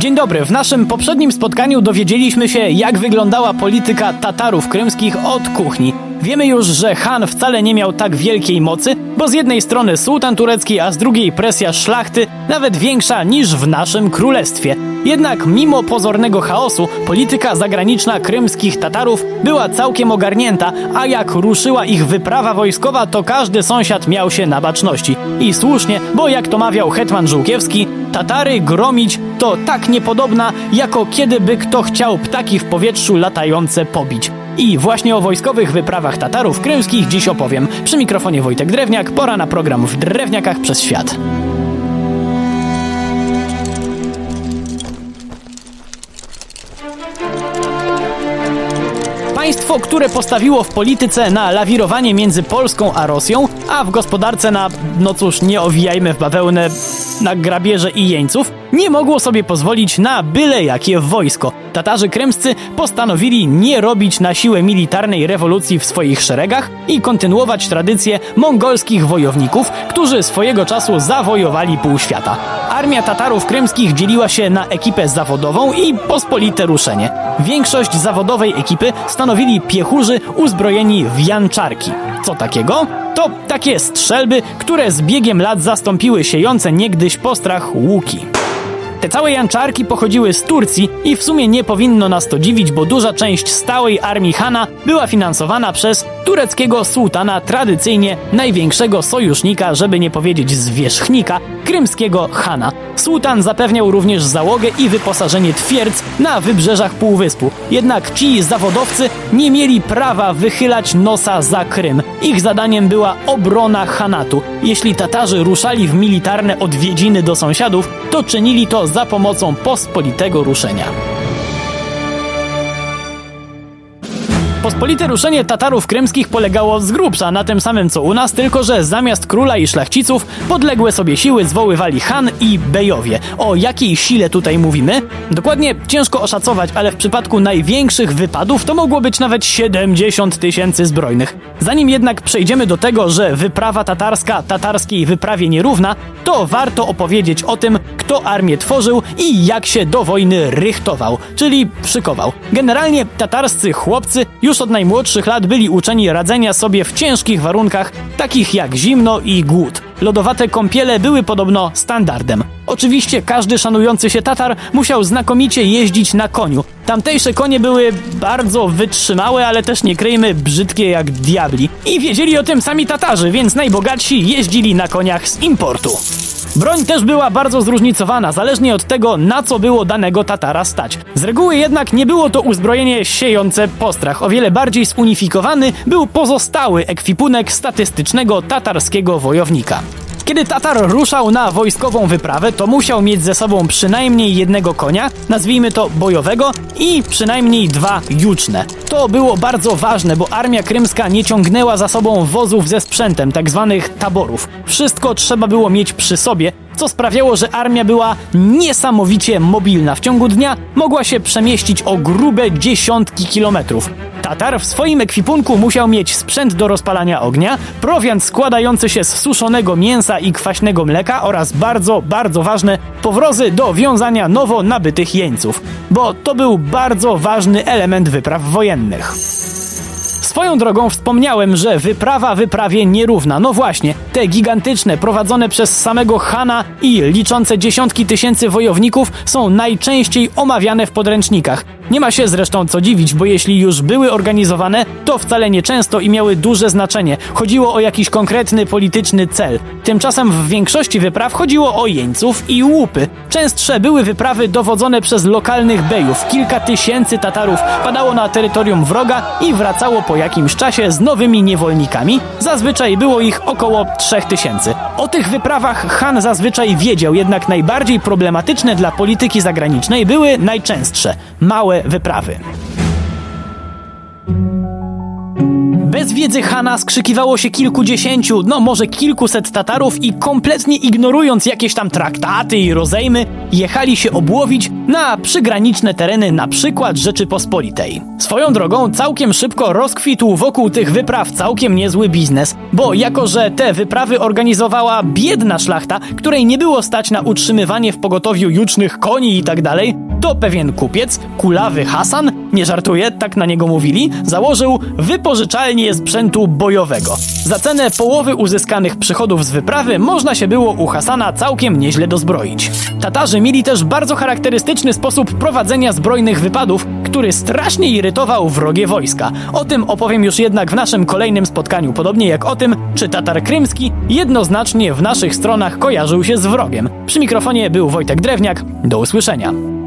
Dzień dobry. W naszym poprzednim spotkaniu dowiedzieliśmy się, jak wyglądała polityka Tatarów krymskich od kuchni. Wiemy już, że Han wcale nie miał tak wielkiej mocy, bo z jednej strony sułtan turecki, a z drugiej presja szlachty, nawet większa niż w naszym królestwie. Jednak mimo pozornego chaosu, polityka zagraniczna krymskich Tatarów była całkiem ogarnięta, a jak ruszyła ich wyprawa wojskowa, to każdy sąsiad miał się na baczności. I słusznie, bo jak to mawiał hetman Żółkiewski, Tatary gromić to tak niepodobna, jako kiedyby kto chciał ptaki w powietrzu latające pobić. I właśnie o wojskowych wyprawach Tatarów krymskich dziś opowiem. Przy mikrofonie Wojtek Drewniak, pora na program w Drewniakach przez świat. Państwo, które postawiło w polityce na lawirowanie między Polską a Rosją, a w gospodarce na, no cóż, nie owijajmy w bawełnę, na grabieże i jeńców, nie mogło sobie pozwolić na byle jakie wojsko. Tatarzy krymscy postanowili nie robić na siłę militarnej rewolucji w swoich szeregach i kontynuować tradycję mongolskich wojowników, którzy swojego czasu zawojowali pół świata. Armia Tatarów krymskich dzieliła się na ekipę zawodową i pospolite ruszenie. Większość zawodowej ekipy stanowili piechurzy uzbrojeni w janczarki. Co takiego? To takie strzelby, które z biegiem lat zastąpiły siejące niegdyś postrach łuki. Te całe janczarki pochodziły z Turcji i w sumie nie powinno nas to dziwić, bo duża część stałej armii Hana była finansowana przez tureckiego sułtana, tradycyjnie największego sojusznika, żeby nie powiedzieć zwierzchnika, krymskiego Hana. Sułtan zapewniał również załogę i wyposażenie twierdz na wybrzeżach Półwyspu. Jednak ci zawodowcy nie mieli prawa wychylać nosa za Krym. Ich zadaniem była obrona Hanatu. Jeśli Tatarzy ruszali w militarne odwiedziny do sąsiadów, to czynili to za pomocą pospolitego ruszenia. Pospolite ruszenie Tatarów krymskich polegało z grubsza na tym samym co u nas, tylko że zamiast króla i szlachciców podległe sobie siły zwoływali Han i Bejowie. O jakiej sile tutaj mówimy? Dokładnie ciężko oszacować, ale w przypadku największych wypadów to mogło być nawet 70 tysięcy zbrojnych. Zanim jednak przejdziemy do tego, że wyprawa tatarska tatarskiej wyprawie nierówna, to warto opowiedzieć o tym, kto armię tworzył i jak się do wojny rychtował, czyli szykował. Generalnie tatarscy chłopcy już od najmłodszych lat byli uczeni radzenia sobie w ciężkich warunkach, takich jak zimno i głód. Lodowate kąpiele były podobno standardem. Oczywiście każdy szanujący się Tatar musiał znakomicie jeździć na koniu. Tamtejsze konie były bardzo wytrzymałe, ale też nie kryjmy brzydkie jak diabli. I wiedzieli o tym sami Tatarzy, więc najbogatsi jeździli na koniach z importu. Broń też była bardzo zróżnicowana, zależnie od tego, na co było danego Tatara stać. Z reguły jednak nie było to uzbrojenie siejące postrach. O wiele bardziej zunifikowany był pozostały ekwipunek statystycznego tatarskiego wojownika. Kiedy Tatar ruszał na wojskową wyprawę, to musiał mieć ze sobą przynajmniej jednego konia, nazwijmy to bojowego, i przynajmniej dwa juczne. To było bardzo ważne, bo armia krymska nie ciągnęła za sobą wozów ze sprzętem, tak zwanych taborów. Wszystko trzeba było mieć przy sobie, co sprawiało, że armia była niesamowicie mobilna. W ciągu dnia mogła się przemieścić o grube dziesiątki kilometrów. Tatar w swoim ekwipunku musiał mieć sprzęt do rozpalania ognia, prowiant składający się z suszonego mięsa i kwaśnego mleka oraz bardzo, bardzo ważne powrozy do wiązania nowo nabytych jeńców, bo to był bardzo ważny element wypraw wojennych. Swoją drogą wspomniałem, że wyprawa wyprawie nierówna. No właśnie, te gigantyczne, prowadzone przez samego Hana i liczące dziesiątki tysięcy wojowników są najczęściej omawiane w podręcznikach. Nie ma się zresztą co dziwić, bo jeśli już były organizowane, to wcale nie często i miały duże znaczenie. Chodziło o jakiś konkretny polityczny cel. Tymczasem w większości wypraw chodziło o jeńców i łupy. Częstsze były wyprawy dowodzone przez lokalnych bejów. Kilka tysięcy Tatarów padało na terytorium wroga i wracało po jakimś czasie z nowymi niewolnikami. Zazwyczaj było ich około 3000. O tych wyprawach Han zazwyczaj wiedział, jednak najbardziej problematyczne dla polityki zagranicznej były najczęstsze małe wyprawy. Bez wiedzy Hana skrzykiwało się kilkudziesięciu, no może kilkuset Tatarów i kompletnie ignorując jakieś tam traktaty i rozejmy, jechali się obłowić na przygraniczne tereny na przykład Rzeczypospolitej. Swoją drogą całkiem szybko rozkwitł wokół tych wypraw całkiem niezły biznes, bo jako, że te wyprawy organizowała biedna szlachta, której nie było stać na utrzymywanie w pogotowiu jucznych koni i tak dalej, to pewien kupiec, kulawy Hasan, nie żartuję, tak na niego mówili, założył wypożyczalnię sprzętu bojowego. Za cenę połowy uzyskanych przychodów z wyprawy można się było u Hasana całkiem nieźle dozbroić. Tatarzy mieli też bardzo charakterystyczny sposób prowadzenia zbrojnych wypadów, który strasznie irytował wrogie wojska. O tym opowiem już jednak w naszym kolejnym spotkaniu, podobnie jak o tym, czy Tatar Krymski jednoznacznie w naszych stronach kojarzył się z wrogiem. Przy mikrofonie był Wojtek Drewniak. Do usłyszenia.